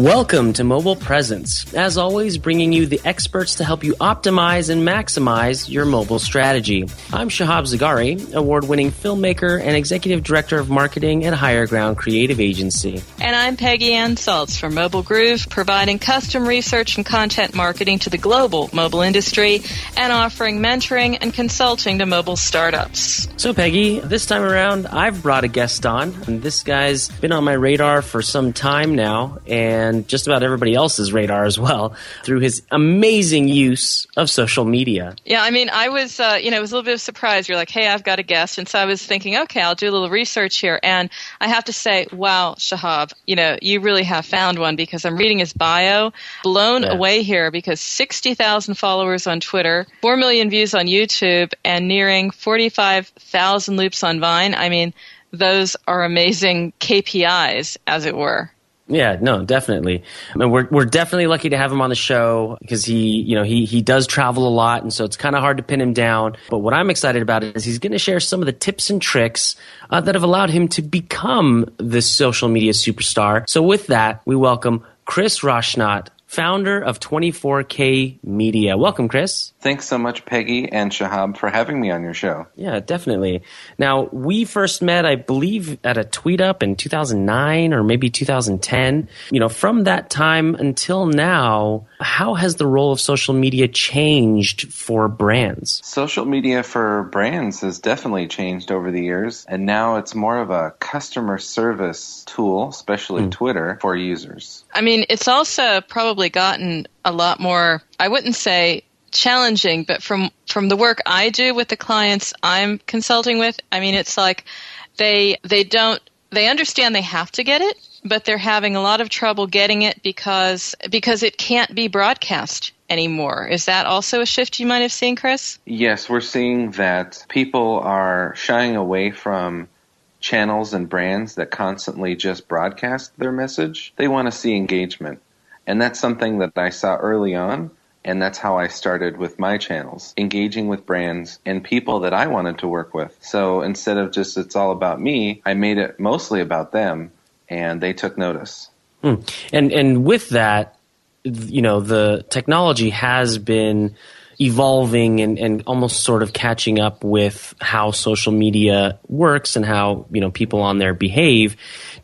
Welcome to Mobile Presence. As always, bringing you the experts to help you optimize and maximize your mobile strategy. I'm Shahab Zagari, award winning filmmaker and executive director of marketing at Higher Ground Creative Agency. And I'm Peggy Ann Salz from Mobile Groove, providing custom research and content marketing to the global mobile industry and offering mentoring and consulting to mobile startups. So, Peggy, this time around, I've brought a guest on, and this guy's been on my radar for some time now. And and just about everybody else's radar as well through his amazing use of social media. Yeah, I mean, I was, uh, you know, it was a little bit of a surprise. You're like, hey, I've got a guest. And so I was thinking, okay, I'll do a little research here. And I have to say, wow, Shahab, you know, you really have found one because I'm reading his bio, blown yeah. away here because 60,000 followers on Twitter, 4 million views on YouTube, and nearing 45,000 loops on Vine. I mean, those are amazing KPIs, as it were. Yeah, no, definitely. I mean, we're we're definitely lucky to have him on the show because he, you know, he he does travel a lot, and so it's kind of hard to pin him down. But what I'm excited about is he's going to share some of the tips and tricks uh, that have allowed him to become this social media superstar. So with that, we welcome Chris Roshnot founder of 24K Media. Welcome, Chris. Thanks so much, Peggy and Shahab, for having me on your show. Yeah, definitely. Now, we first met, I believe, at a tweet up in 2009 or maybe 2010. You know, from that time until now, how has the role of social media changed for brands? Social media for brands has definitely changed over the years, and now it's more of a customer service tool, especially mm. Twitter, for users. I mean, it's also probably gotten a lot more, I wouldn't say challenging, but from, from the work I do with the clients I'm consulting with, I mean, it's like they, they don't, they understand they have to get it, but they're having a lot of trouble getting it because, because it can't be broadcast anymore. Is that also a shift you might have seen, Chris? Yes, we're seeing that people are shying away from channels and brands that constantly just broadcast their message. They want to see engagement. And that's something that I saw early on. And that's how I started with my channels, engaging with brands and people that I wanted to work with. So instead of just it's all about me, I made it mostly about them and they took notice. Hmm. And and with that, you know, the technology has been evolving and, and almost sort of catching up with how social media works and how you know people on there behave.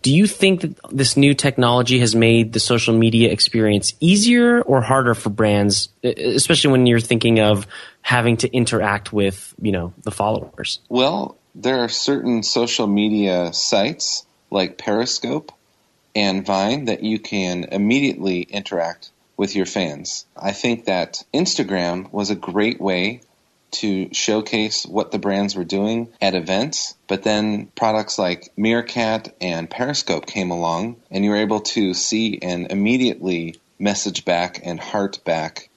Do you think that this new technology has made the social media experience easier or harder for brands, especially when you're thinking of having to interact with you know the followers? Well, there are certain social media sites like Periscope and Vine that you can immediately interact with your fans. I think that Instagram was a great way to showcase what the brands were doing at events. But then products like Meerkat and Periscope came along, and you were able to see and immediately message back and heart back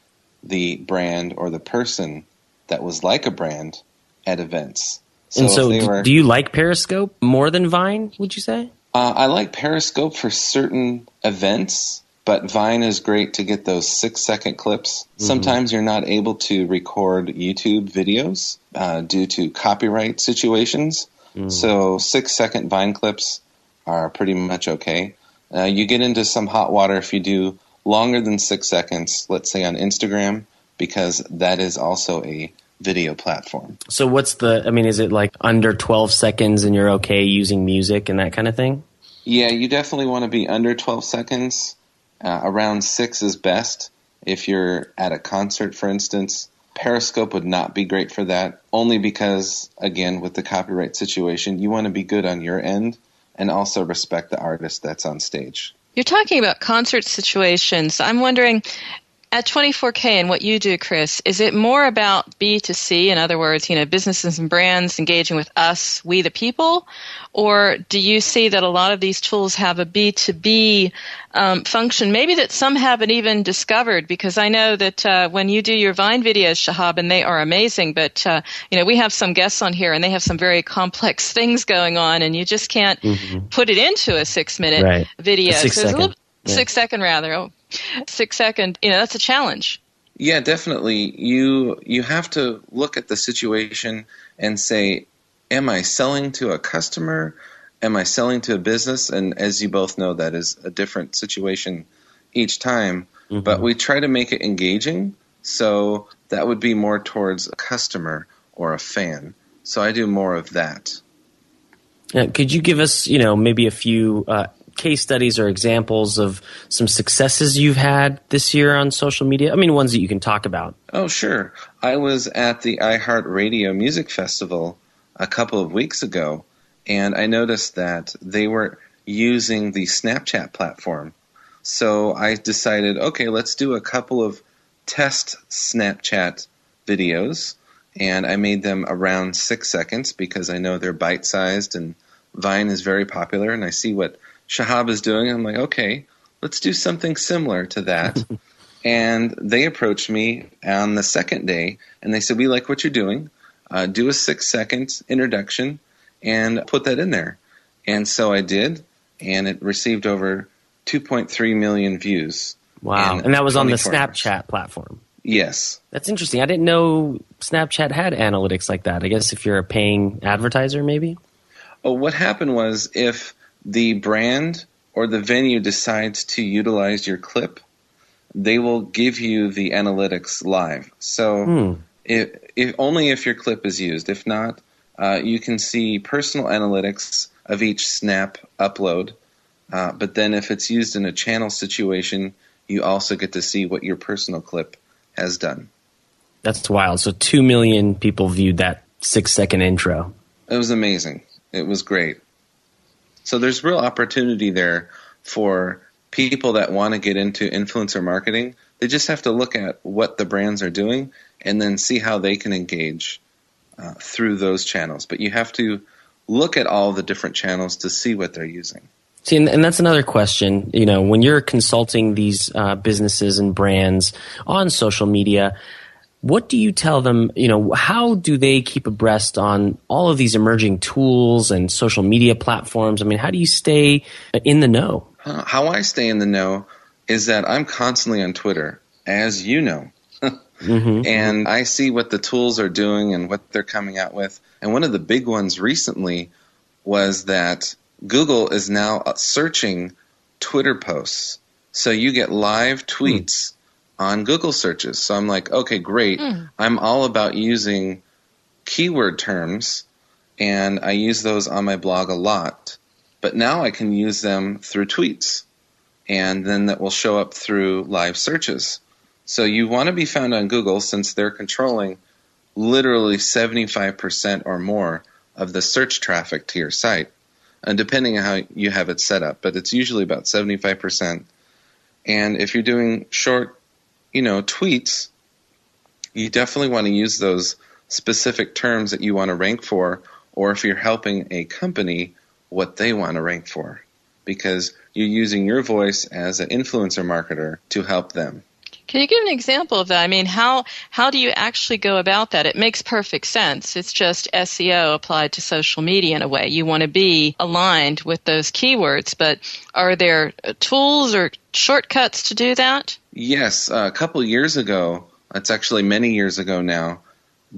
the brand or the person that was like a brand at events. So and so, were, do you like Periscope more than Vine? Would you say? Uh, I like Periscope for certain events, but Vine is great to get those six second clips. Mm-hmm. Sometimes you're not able to record YouTube videos uh, due to copyright situations. Mm. So six second Vine clips are pretty much okay. Uh, you get into some hot water if you do longer than six seconds, let's say on Instagram, because that is also a video platform. So what's the I mean is it like under 12 seconds and you're okay using music and that kind of thing? Yeah, you definitely want to be under 12 seconds. Uh, around 6 is best if you're at a concert for instance. Periscope would not be great for that only because again with the copyright situation, you want to be good on your end and also respect the artist that's on stage. You're talking about concert situations. I'm wondering at 24K and what you do, Chris, is it more about B2C, in other words, you know, businesses and brands engaging with us, we the people, or do you see that a lot of these tools have a B2B um, function, maybe that some haven't even discovered? Because I know that uh, when you do your Vine videos, Shahab, and they are amazing, but uh, you know, we have some guests on here and they have some very complex things going on, and you just can't mm-hmm. put it into a six-minute right. video. A six so second. Yeah. Six second rather. Oh, six second. You know, that's a challenge. Yeah, definitely. You you have to look at the situation and say, am I selling to a customer? Am I selling to a business? And as you both know, that is a different situation each time. Mm-hmm. But we try to make it engaging. So that would be more towards a customer or a fan. So I do more of that. Yeah, could you give us, you know, maybe a few uh, case studies or examples of some successes you've had this year on social media? I mean, ones that you can talk about. Oh, sure. I was at the iHeartRadio Music Festival a couple of weeks ago, and I noticed that they were using the Snapchat platform. So I decided, okay, let's do a couple of test Snapchat videos, and I made them around six seconds because I know they're bite sized and Vine is very popular, and I see what Shahab is doing. I'm like, okay, let's do something similar to that. and they approached me on the second day and they said, we like what you're doing. Uh, do a six seconds introduction and put that in there. And so I did, and it received over 2.3 million views. Wow. And that was on the Snapchat hours. platform. Yes. That's interesting. I didn't know Snapchat had analytics like that. I guess if you're a paying advertiser, maybe? Oh, what happened was if the brand or the venue decides to utilize your clip, they will give you the analytics live. So hmm. if, if, only if your clip is used. If not, uh, you can see personal analytics of each snap upload. Uh, but then if it's used in a channel situation, you also get to see what your personal clip has done. That's wild. So two million people viewed that six second intro. It was amazing. It was great. So there's real opportunity there for people that want to get into influencer marketing. They just have to look at what the brands are doing and then see how they can engage uh, through those channels. But you have to look at all the different channels to see what they're using. See, and, that's another question. You know, when you're consulting these uh, businesses and brands on social media, what do you tell them? You know, how do they keep abreast on all of these emerging tools and social media platforms? I mean, how do you stay in the know? How I stay in the know is that I'm constantly on Twitter, as you know. mm-hmm. And I see what the tools are doing and what they're coming out with. And one of the big ones recently was that Google is now searching Twitter posts. So you get live tweets on Google searches. So I'm like, okay, great. Mm. I'm all about using keyword terms, and I use those on my blog a lot. But now I can use them through tweets, and then that will show up through live searches. So you want to be found on Google since they're controlling literally 75% or more of the search traffic to your site. And depending on how you have it set up, but it's usually about 75%. And if you're doing short you know, tweets, you definitely want to use those specific terms that you want to rank for, or if you're helping a company, what they want to rank for. Because you're using your voice as an influencer marketer to help them. Can you give an example of that? I mean, how how do you actually go about that? It makes perfect sense. It's just SEO applied to social media in a way. You want to be aligned with those keywords, but are there tools or shortcuts to do that? Yes, uh, a couple years ago, it's actually many years ago now,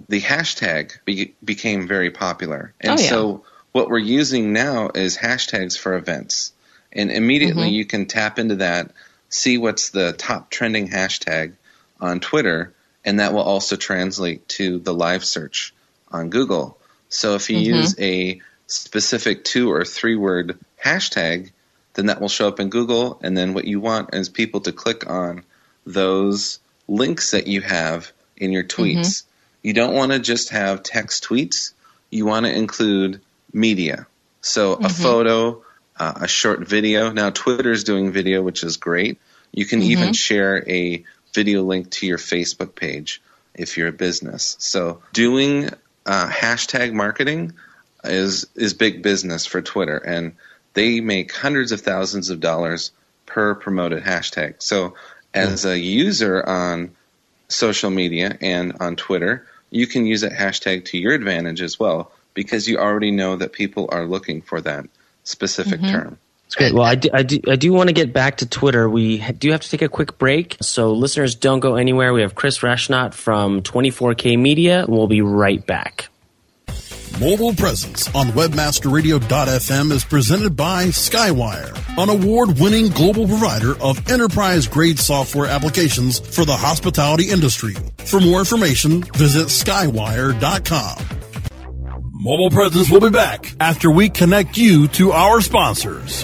the hashtag be- became very popular. And oh, yeah. so what we're using now is hashtags for events. And immediately Mm-hmm. you can tap into that, see what's the top trending hashtag on Twitter, and that will also translate to the live search on Google. So if you Mm-hmm. use a specific two or three word hashtag, then that will show up in Google. And then what you want is people to click on those links that you have in your tweets. You don't want to just have text tweets. You want to include media. So a photo, uh, a short video. Now Twitter is doing video, which is great. You can even share a video link to your Facebook page if you're a business. So doing uh, hashtag marketing is is big business for Twitter, and they make hundreds of thousands of dollars per promoted hashtag. So as a user on social media and on Twitter, you can use that hashtag to your advantage as well because you already know that people are looking for that specific mm-hmm. term. That's great. Well, I do, I, do, I do want to get back to Twitter. We do have to take a quick break. So, listeners, don't go anywhere. We have Chris Rashnot from 24K Media. We'll be right back. Mobile presence on webmasterradio.fm is presented by Skywire, an award-winning global provider of enterprise-grade software applications for the hospitality industry. For more information, visit skywire.com. Mobile presence will be back after we connect you to our sponsors.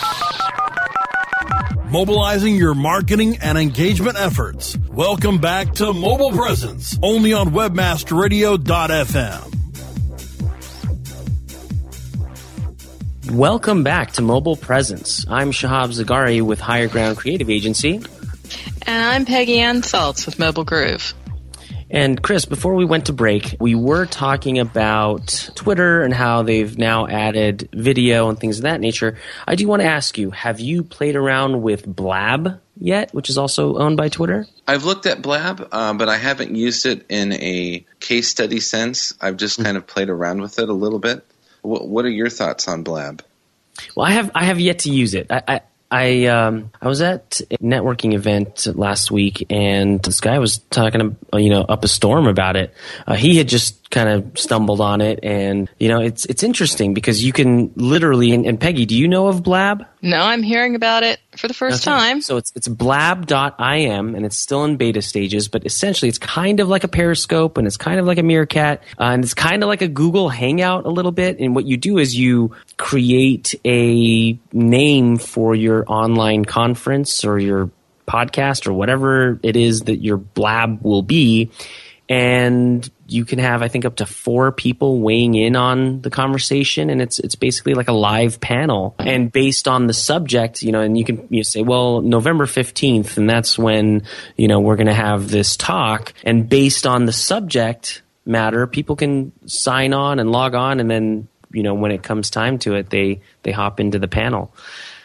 Mobilizing your marketing and engagement efforts. Welcome back to Mobile Presence, only on webmasterradio.fm. Welcome back to Mobile Presence. I'm Shahab Zagari with Higher Ground Creative Agency. And I'm Peggy Ann Salz with Mobile Groove. And Chris, before we went to break, we were talking about Twitter and how they've now added video and things of that nature. I do want to ask you, have you played around with Blab yet, which is also owned by Twitter? I've looked at Blab, uh, but I haven't used it in a case study sense. I've just kind of played around with it a little bit. What, what are your thoughts on Blab? Well, I have I have yet to use it. I I, I, um, I was at a networking event last week, and this guy was talking, you know, up a storm about it. Uh, he had just kind of stumbled on it. And you know it's it's interesting because you can literally and, and Peggy do you know of Blab? No I'm hearing about it for the first okay. time. So it's it's blab.im and it's still in beta stages but essentially it's kind of like a periscope and it's kind of like a meerkat uh, and it's kind of like a Google hangout a little bit. And what you do is you create a name for your online conference or your podcast or whatever it is that your blab will be. And you can have I think up to four people weighing in on the conversation, and it's it's basically like a live panel. And based on the subject, you know, and you can you say, well, November fifteenth, and that's when you know we're going to have this talk, and based on the subject matter, people can sign on and log on, and then you know when it comes time to it, they they hop into the panel.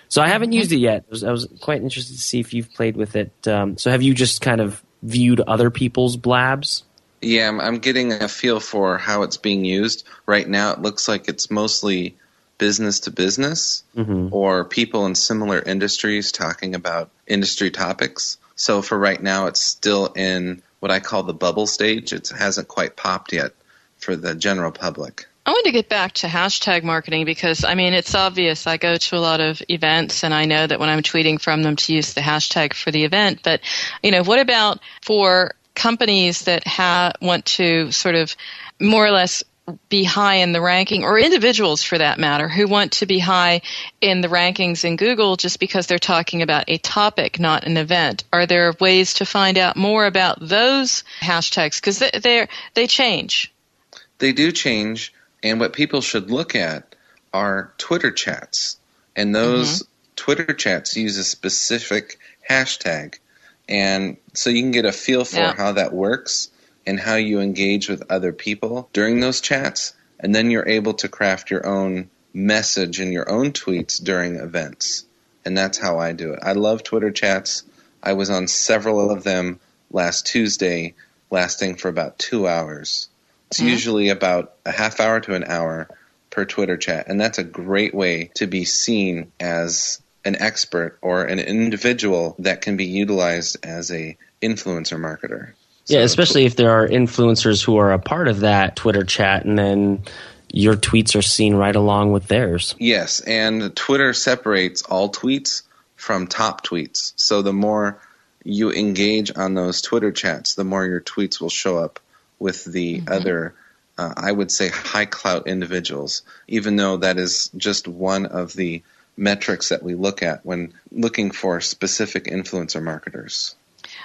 So I haven't used it yet. I was, I was quite interested to see if you've played with it. Um, so have you just kind of viewed other people's blabs? Yeah, I'm, I'm getting a feel for how it's being used. Right now, it looks like it's mostly business to business mm-hmm. or people in similar industries talking about industry topics. So for right now, it's still in what I call the bubble stage. It hasn't quite popped yet for the general public. I want to get back to hashtag marketing because I mean it's obvious. I go to a lot of events and I know that when I'm tweeting from them to use the hashtag for the event. But you know, what about for companies that ha- want to sort of more or less be high in the ranking, or individuals for that matter, who want to be high in the rankings in Google just because they're talking about a topic, not an event? Are there ways to find out more about those hashtags? Because they they they change. They do change, and what people should look at are Twitter chats, and those mm-hmm. Twitter chats use a specific hashtag and so you can get a feel for yeah. how that works and how you engage with other people during those chats. And then you're able to craft your own message and your own tweets during events. And that's how I do it. I love Twitter chats. I was on several of them last Tuesday, lasting for about two hours. It's mm-hmm. usually about a half hour to an hour per Twitter chat. And that's a great way to be seen as an expert or an individual that can be utilized as a influencer marketer. So yeah, especially if there are influencers who are a part of that Twitter chat and then your tweets are seen right along with theirs. Yes, and Twitter separates all tweets from top tweets. So the more you engage on those Twitter chats, the more your tweets will show up with the mm-hmm. other uh, I would say high clout individuals, even though that is just one of the metrics that we look at when looking for specific influencer marketers.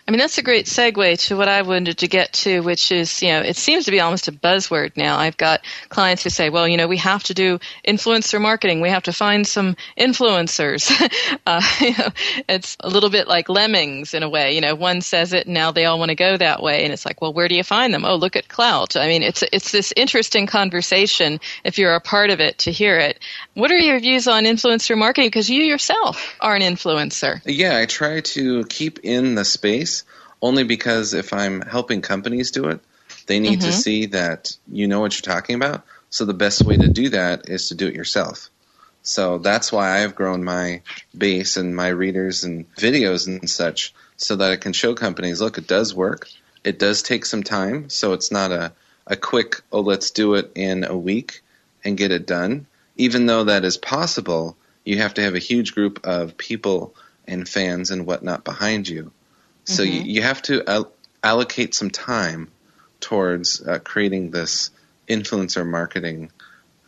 I mean, that's a great segue to what I wanted to get to, which is, you know, it seems to be almost a buzzword now. I've got clients who say, well, you know, we have to do influencer marketing. We have to find some influencers. uh, you know, it's a little bit like lemmings in a way. You know, one says it and now they all want to go that way. And it's like, well, where do you find them? Oh, look at Klout. I mean, it's, it's this interesting conversation if you're a part of it to hear it. What are your views on influencer marketing? Because you yourself are an influencer. Yeah, I try to keep in the space only because if I'm helping companies do it, they need mm-hmm. to see that you know what you're talking about. So the best way to do that is to do it yourself. So that's why I've grown my base and my readers and videos and such so that I can show companies, look, it does work. It does take some time, so it's not a, a quick, oh, let's do it in a week and get it done. Even though that is possible, you have to have a huge group of people and fans and whatnot behind you. So mm-hmm. you, you, have to al- allocate some time towards uh, creating this influencer marketing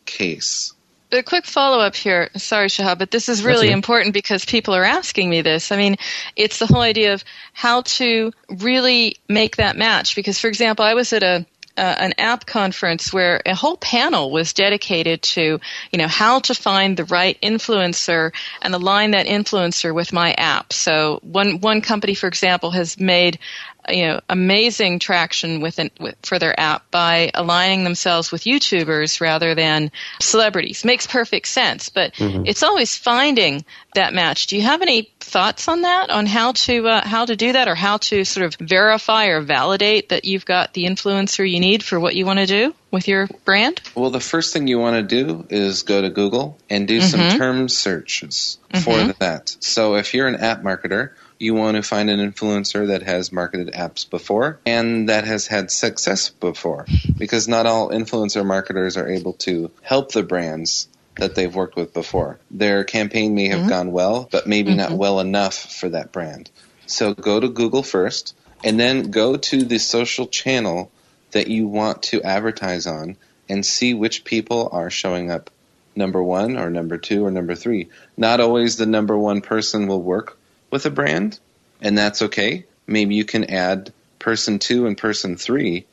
case. A quick follow up here. Sorry, Shahab, but this is really important because people are asking me this. I mean, it's the whole idea of how to really make that match. Because, for example, I was at a uh, an app conference where a whole panel was dedicated to, you know, how to find the right influencer and align that influencer with my app. So one one company, for example, has made you know amazing traction with, with, for their app by aligning themselves with YouTubers rather than celebrities. Makes perfect sense, but mm-hmm. it's always finding that match. Do you have any thoughts on that? On how to uh, how to do that, or how to sort of verify or validate that you've got the influencer you need for what you want to do with your brand? Well, the first thing you want to do is go to Google and do mm-hmm. some term searches mm-hmm. for that. So if you're an app marketer You want to find an influencer that has marketed apps before and that has had success before because not all influencer marketers are able to help the brands that they've worked with before. Their campaign may have mm-hmm. gone well, but maybe mm-hmm. not well enough for that brand. So go to Google first and then go to the social channel that you want to advertise on and see which people are showing up number one or number two or number three. Not always the number one person will work with a brand, and that's okay. Maybe you can add person two and person three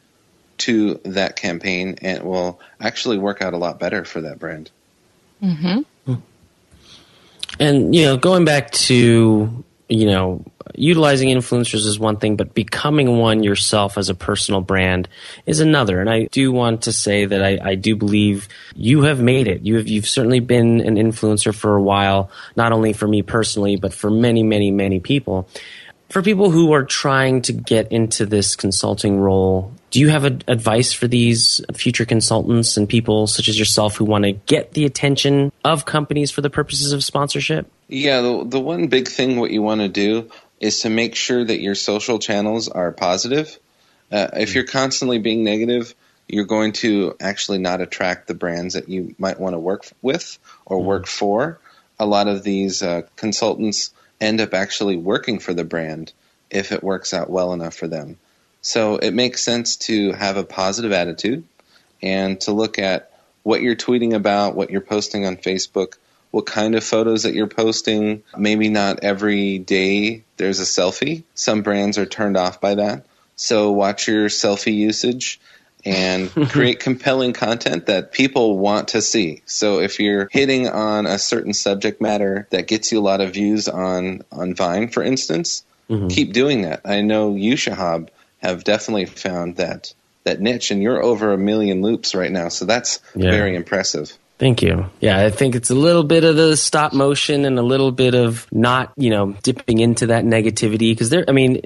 to that campaign, and it will actually work out a lot better for that brand. Mm-hmm. And you know, going back to you know, utilizing influencers is one thing, but becoming one yourself as a personal brand is another. And I do want to say that I, I do believe you have made it. You have, you've certainly been an influencer for a while, not only for me personally, but for many, many, many people. For people who are trying to get into this consulting role, do you have a, advice for these future consultants and people such as yourself who want to get the attention of companies for the purposes of sponsorship? Yeah, the, the one big thing what you want to do is to make sure that your social channels are positive. Uh, if you're constantly being negative, you're going to actually not attract the brands that you might want to work with or mm-hmm. work for. A lot of these uh, consultants end up actually working for the brand if it works out well enough for them. So it makes sense to have a positive attitude and to look at what you're tweeting about, what you're posting on Facebook, what kind of photos that you're posting. Maybe not every day there's a selfie. Some brands are turned off by that. So watch your selfie usage and create compelling content that people want to see. So if you're hitting on a certain subject matter that gets you a lot of views on on Vine, for instance, mm-hmm. keep doing that. I know you, Shahab, have definitely found that that niche, and you're over a million loops right now. So that's yeah. very impressive. Thank you. Yeah, I think it's a little bit of the stop motion and a little bit of not, you know, dipping into that negativity because there. I mean,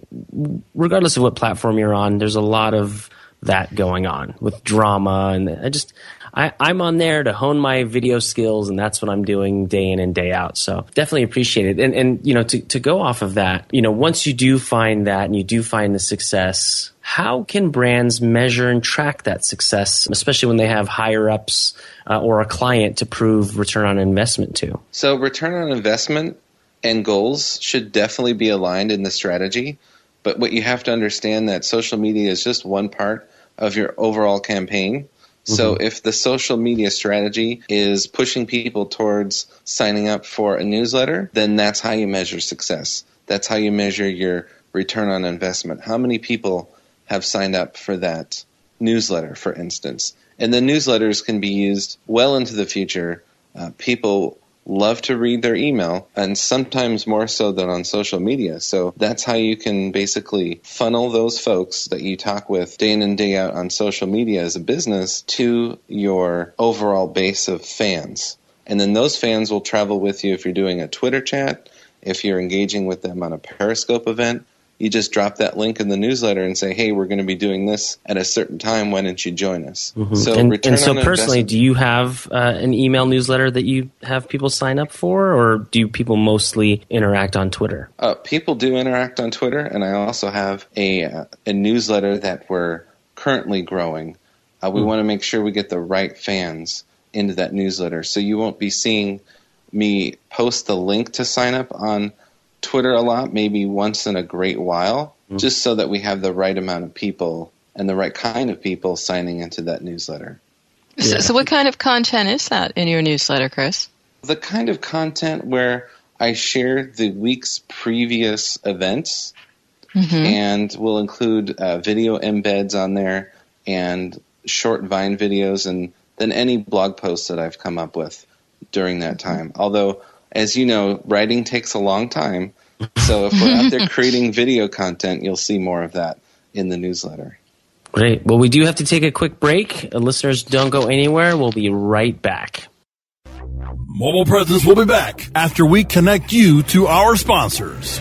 regardless of what platform you're on, there's a lot of that going on with drama, and I just I, I'm on there to hone my video skills, and that's what I'm doing day in and day out. So definitely appreciate it. And and you know, to to go off of that, you know, once you do find that and you do find the success, how can brands measure and track that success, especially when they have higher ups uh, or a client to prove return on investment to? So return on investment and goals should definitely be aligned in the strategy. But what you have to understand that social media is just one part of your overall campaign. So mm-hmm. if the social media strategy is pushing people towards signing up for a newsletter, then that's how you measure success. That's how you measure your return on investment. How many people have signed up for that newsletter, for instance? And the newsletters can be used well into the future. Uh, people love to read their email and sometimes more so than on social media. So that's how you can basically funnel those folks that you talk with day in and day out on social media as a business to your overall base of fans. And then those fans will travel with you if you're doing a Twitter chat, if you're engaging with them on a Periscope event, you just drop that link in the newsletter and say, "Hey, we're going to be doing this at a certain time. Why don't you join us?" Mm-hmm. So, and, and so personally, do you have uh, an email newsletter that you have people sign up for, or do people mostly interact on Twitter? Uh, people do interact on Twitter, and I also have a uh, a newsletter that we're currently growing. Uh, we mm-hmm. want to make sure we get the right fans into that newsletter, so you won't be seeing me post the link to sign up on Twitter a lot, maybe once in a great while, mm-hmm. just so that we have the right amount of people and the right kind of people signing into that newsletter. So, so, what kind of content is that in your newsletter, Chris? The kind of content where I share the week's previous events mm-hmm. and will include uh, video embeds on there and short Vine videos and then any blog posts that I've come up with during that time. Although as you know, writing takes a long time. So if we're out there creating video content, you'll see more of that in the newsletter. Great. Well, we do have to take a quick break. Uh, listeners, don't go anywhere. We'll be right back. Mobile Presence will be back after we connect you to our sponsors.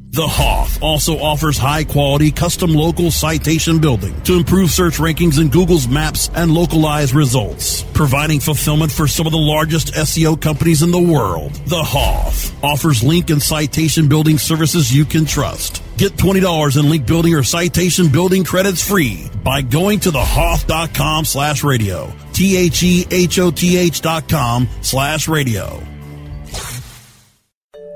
The Hoth also offers high quality custom local citation building to improve search rankings in Google's maps and localized results, providing fulfillment for some of the largest SEO companies in the world. The Hoth offers link and citation building services you can trust. Get $20 in link building or citation building credits free by going to thehoth.com slash radio. T-H-E-H-O-T-H dot com slash radio.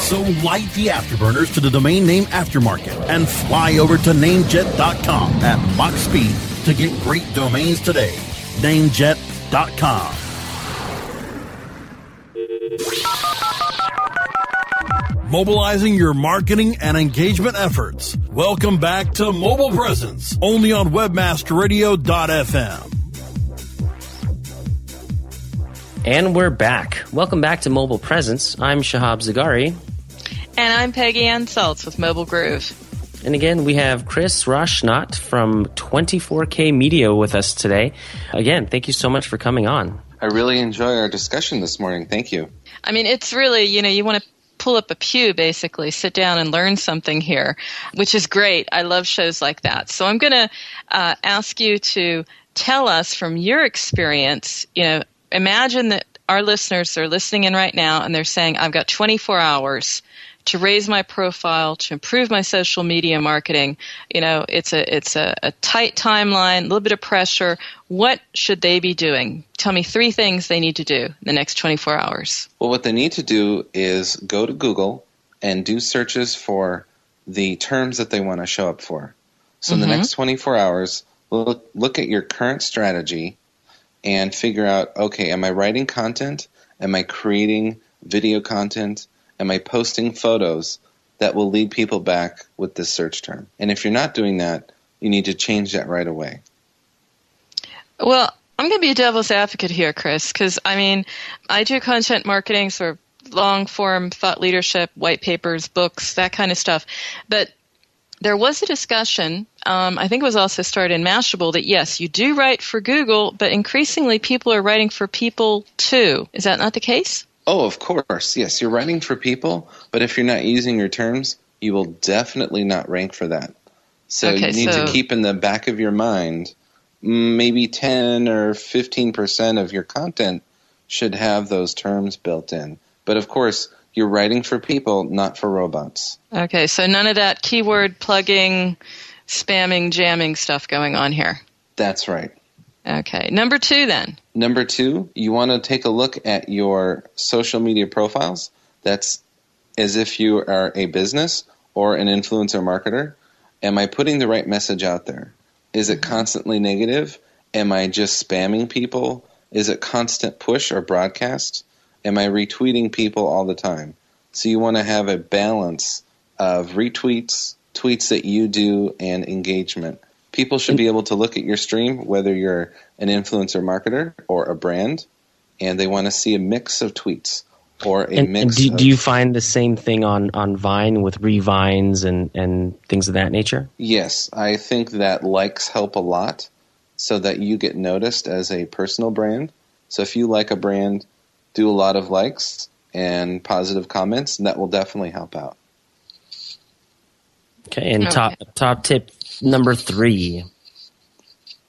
So light the afterburners to the domain name aftermarket and fly over to namejet.com at Mach speed to get great domains today. Namejet.com. Mobilizing your marketing and engagement efforts. Welcome back to Mobile Presence, only on webmasterradio.fm. And we're back. Welcome back to Mobile Presence. I'm Shahab Zagari. And I'm Peggy Ann Salz with Mobile Groove. And again, we have Chris Roshnot from 24K Media with us today. Again, thank you so much for coming on. I really enjoy our discussion this morning. Thank you. I mean, it's really, you know, you want to pull up a pew basically, sit down and learn something here, which is great. I love shows like that. So I'm going to uh, ask you to tell us from your experience, you know, imagine that our listeners are listening in right now and they're saying, I've got 24 hours to raise my profile, to improve my social media marketing. You know, it's a it's a, a, tight timeline, a little bit of pressure. What should they be doing? Tell me three things they need to do in the next 24 hours. Well, what they need to do is go to Google and do searches for the terms that they want to show up for. So mm-hmm. in the mm-hmm. next 24 hours, look look at your current strategy and figure out okay, am I writing content? Am I creating video content? Am I posting photos that will lead people back with this search term? And if you're not doing that, you need to change that right away. Well, I'm going to be a devil's advocate here, Chris, because I mean, I do content marketing, sort of long form thought leadership, white papers, books, that kind of stuff. But there was a discussion, um, I think it was also started in Mashable, that yes, you do write for Google, but increasingly people are writing for people too. Is that not the case? Oh, of course. Yes, you're writing for people, but if you're not using your terms, you will definitely not rank for that. So okay, you need so... to keep in the back of your mind mm, maybe 10 or 15% of your content should have those terms built in. But of course, you're writing for people, not for robots. Okay, so none of that keyword plugging, spamming, jamming stuff going on here. That's right. Okay. Number two, then. Number two, you want to take a look at your social media profiles. That's as if you are a business or an influencer marketer. Am I putting the right message out there? Is it constantly negative? Am I just spamming people? Is it constant push or broadcast? Am I retweeting people all the time? So you want to have a balance of retweets, tweets that you do, and engagement. People should be able to look at your stream, whether you're an influencer marketer or a brand, and they want to see a mix of tweets or a and, mix. And do, of, do you find the same thing on, on Vine with revines and, and things of that nature? Yes, I think that likes help a lot so that you get noticed as a personal brand. So if you like a brand, do a lot of likes, and positive comments, and that will definitely help out. Okay, and top top tip number three.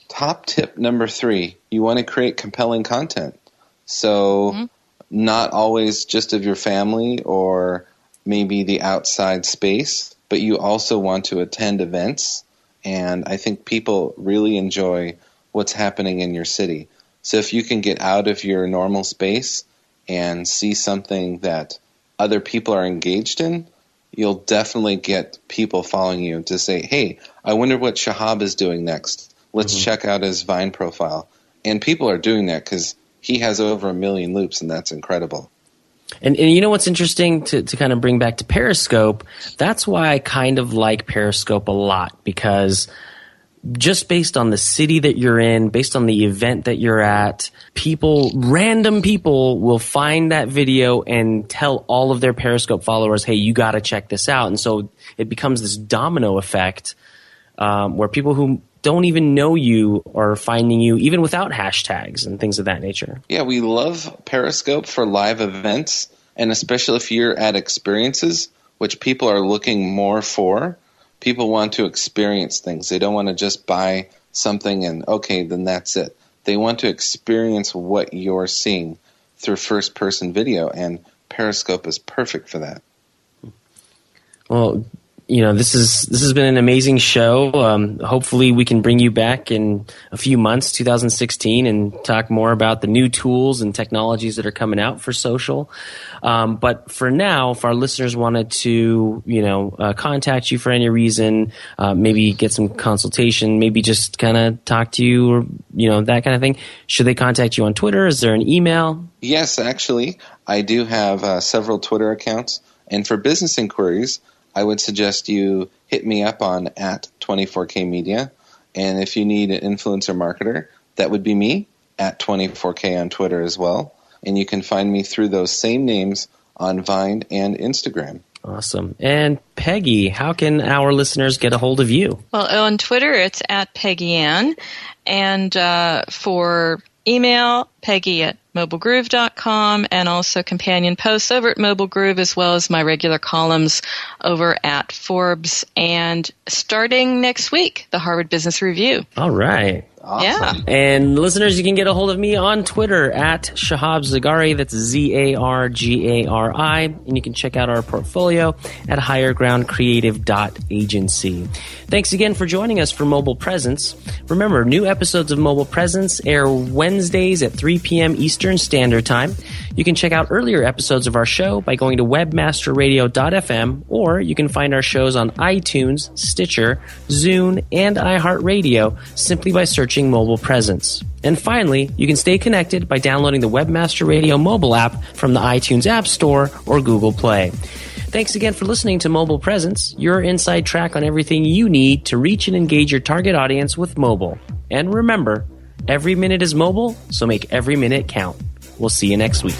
Top tip number three: you want to create compelling content. So, mm-hmm. not always just of your family or maybe the outside space, but you also want to attend events. And I think people really enjoy what's happening in your city. So if you can get out of your normal space and see something that other people are engaged in, you'll definitely get people following you to say, hey, I wonder what Shahab is doing next. Let's mm-hmm. check out his Vine profile. And people are doing that because he has over a million loops, and that's incredible. And, and you know what's interesting to, to kind of bring back to Periscope? That's why I kind of like Periscope a lot because – just based on the city that you're in, based on the event that you're at, people, random people will find that video and tell all of their Periscope followers, hey, you got to check this out. And so it becomes this domino effect um, where people who don't even know you are finding you even without hashtags and things of that nature. Yeah, we love Periscope for live events, and especially if you're at experiences, which people are looking more for people want to experience things. They don't want to just buy something and okay, then that's it. They want to experience what you're seeing through first person video, and Periscope is perfect for that. Well, you know this is this has been an amazing show. Um, hopefully, we can bring you back in a few months, 2016, and talk more about the new tools and technologies that are coming out for social. Um, but for now, if our listeners wanted to, you know, uh, contact you for any reason, uh, maybe get some consultation, maybe just kind of talk to you, or you know that kind of thing, should they contact you on Twitter? Is there an email? Yes, actually, I do have uh, several Twitter accounts, and for business inquiries. I would suggest you hit me up on at 24K Media. And if you need an influencer marketer, that would be me at 24K on Twitter as well. And you can find me through those same names on Vine and Instagram. Awesome. And Peggy, how can our listeners get a hold of you? Well, on Twitter, it's at Peggy Ann. And uh, for email, Peggy at mobilegroove.com and also companion posts over at Mobile Groove as well as my regular columns over at Forbes and starting next week, the Harvard Business Review. All right. Awesome. Yeah. And listeners, you can get a hold of me on Twitter at Shahab Zargari. That's Z A R G A R I. And you can check out our portfolio at highergroundcreative.agency. Thanks again for joining us for Mobile Presence. Remember, new episodes of Mobile Presence air Wednesdays at 3 p.m. Eastern Standard Time. You can check out earlier episodes of our show by going to webmasterradio.fm, or you can find our shows on iTunes, Stitcher, Zune, and iHeartRadio simply by searching Mobile Presence. And finally, you can stay connected by downloading the Webmaster Radio mobile app from the iTunes App Store or Google Play. Thanks again for listening to Mobile Presence, your inside track on everything you need to reach and engage your target audience with mobile. And remember, every minute is mobile, so make every minute count. We'll see you next week.